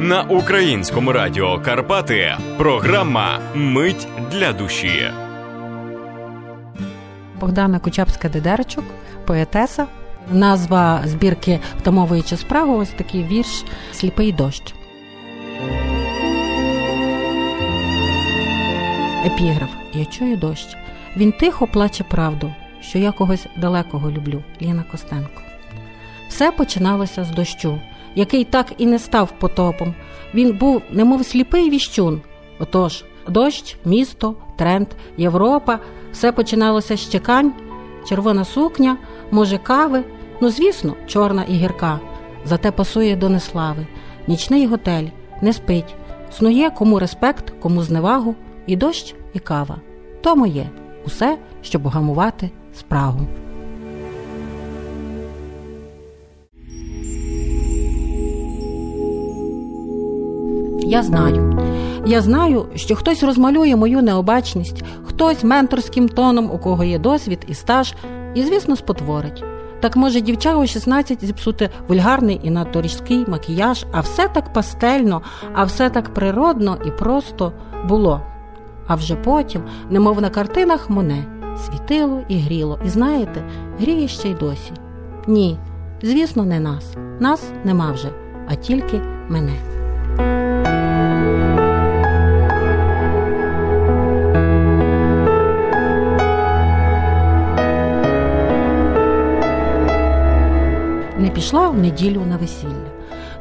на українському радіо Карпати. Програма Мить для душі. Богдана Кучапська Дедерчук, поетеса. Назва збірки втамовуючи спрагу, ось такий вірш Сліпий дощ. Епіграф Я чую дощ. Він тихо плаче правду, що я когось далекого люблю. Ліна Костенко. Все починалося з дощу, який так і не став потопом. Він був, немов сліпий віщун. Отож, дощ, місто, тренд, Європа, все починалося з чекань, червона сукня, може, кави, ну, звісно, чорна і гірка. Зате пасує до неслави. Нічний готель не спить, снує кому респект, кому зневагу, і дощ, і кава. То моє усе, щоб гамувати спрагу. Я знаю. Я знаю, що хтось розмалює мою необачність, хтось менторським тоном, у кого є досвід і стаж, і, звісно, спотворить. Так може дівча у 16 зіпсути вульгарний і надто різкий макіяж, а все так пастельно, а все так природно і просто було. А вже потім, немов на картинах Моне, світило і гріло, і знаєте, гріє ще й досі. Ні, звісно, не нас. Нас нема вже, а тільки мене. Не пішла в неділю на весілля.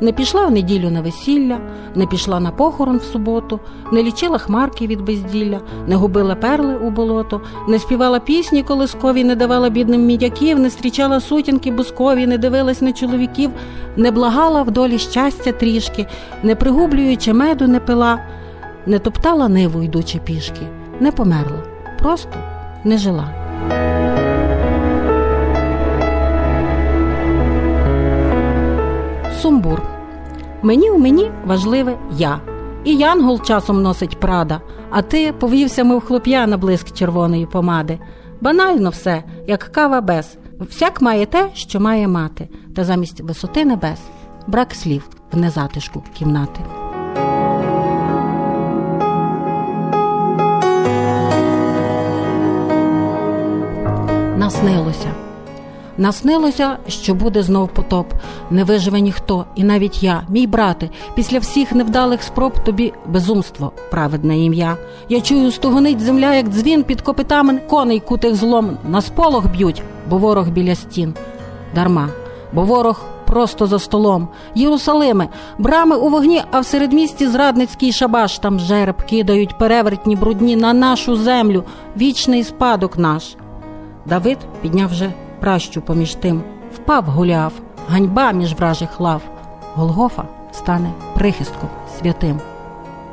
Не пішла в неділю на весілля, не пішла на похорон в суботу, не лічила хмарки від безділля, не губила перли у болото, не співала пісні колискові, не давала бідним мідяків, не зустрічала сутінки бускові, не дивилась на чоловіків, не благала в долі щастя трішки, не пригублюючи меду, не пила, не топтала ниву, йдучи пішки, не померла, просто не жила. Сумбур. Мені у мені важливе я. І янгол часом носить прада, а ти повівся, мов хлоп'я на блиск червоної помади. Банально все, як кава без. Всяк має те, що має мати, та замість висоти небес брак слів в незатишку кімнати. Наснилося. Наснилося, що буде знов потоп, не виживе ніхто, і навіть я, мій брате, після всіх невдалих спроб тобі безумство, праведне ім'я. Я чую, стогонить земля, як дзвін під копитами коней кутих злом, на сполох б'ють, бо ворог біля стін. Дарма, бо ворог просто за столом. Єрусалиме, брами у вогні, а в середмісті зрадницький шабаш там жереб кидають перевертні брудні на нашу землю, вічний спадок наш. Давид підняв вже пращу поміж тим, впав гуляв, ганьба між вражих лав. Голгофа стане прихистком святим.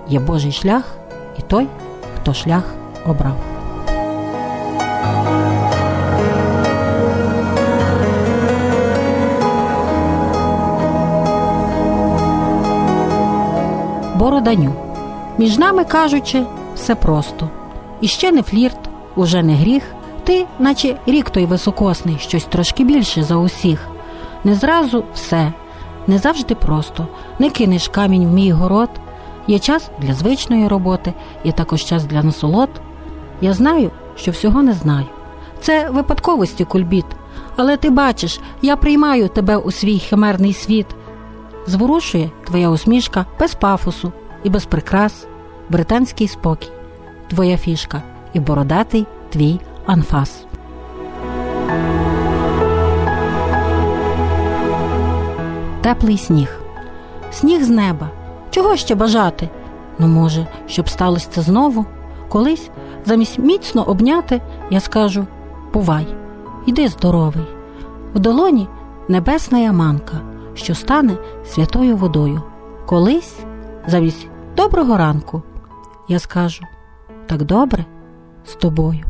Є Божий шлях і той, хто шлях обрав. Бороданю. Між нами кажучи, все просто. І ще не флірт, уже не гріх. Ти, наче рік той високосний, щось трошки більше за усіх. Не зразу все, не завжди просто, не кинеш камінь в мій город. Є час для звичної роботи, є також час для насолод. Я знаю, що всього не знаю. Це випадковості кульбіт, але ти бачиш, я приймаю тебе у свій химерний світ. Зворушує твоя усмішка без пафосу і без прикрас, британський спокій, твоя фішка і бородатий твій анфас. Теплий сніг. Сніг з неба. Чого ще бажати? Ну, може, щоб сталося це знову? Колись, замість міцно обняти, я скажу Бувай, іди здоровий. В долоні небесна яманка, що стане святою водою. Колись, замість доброго ранку, я скажу так добре з тобою.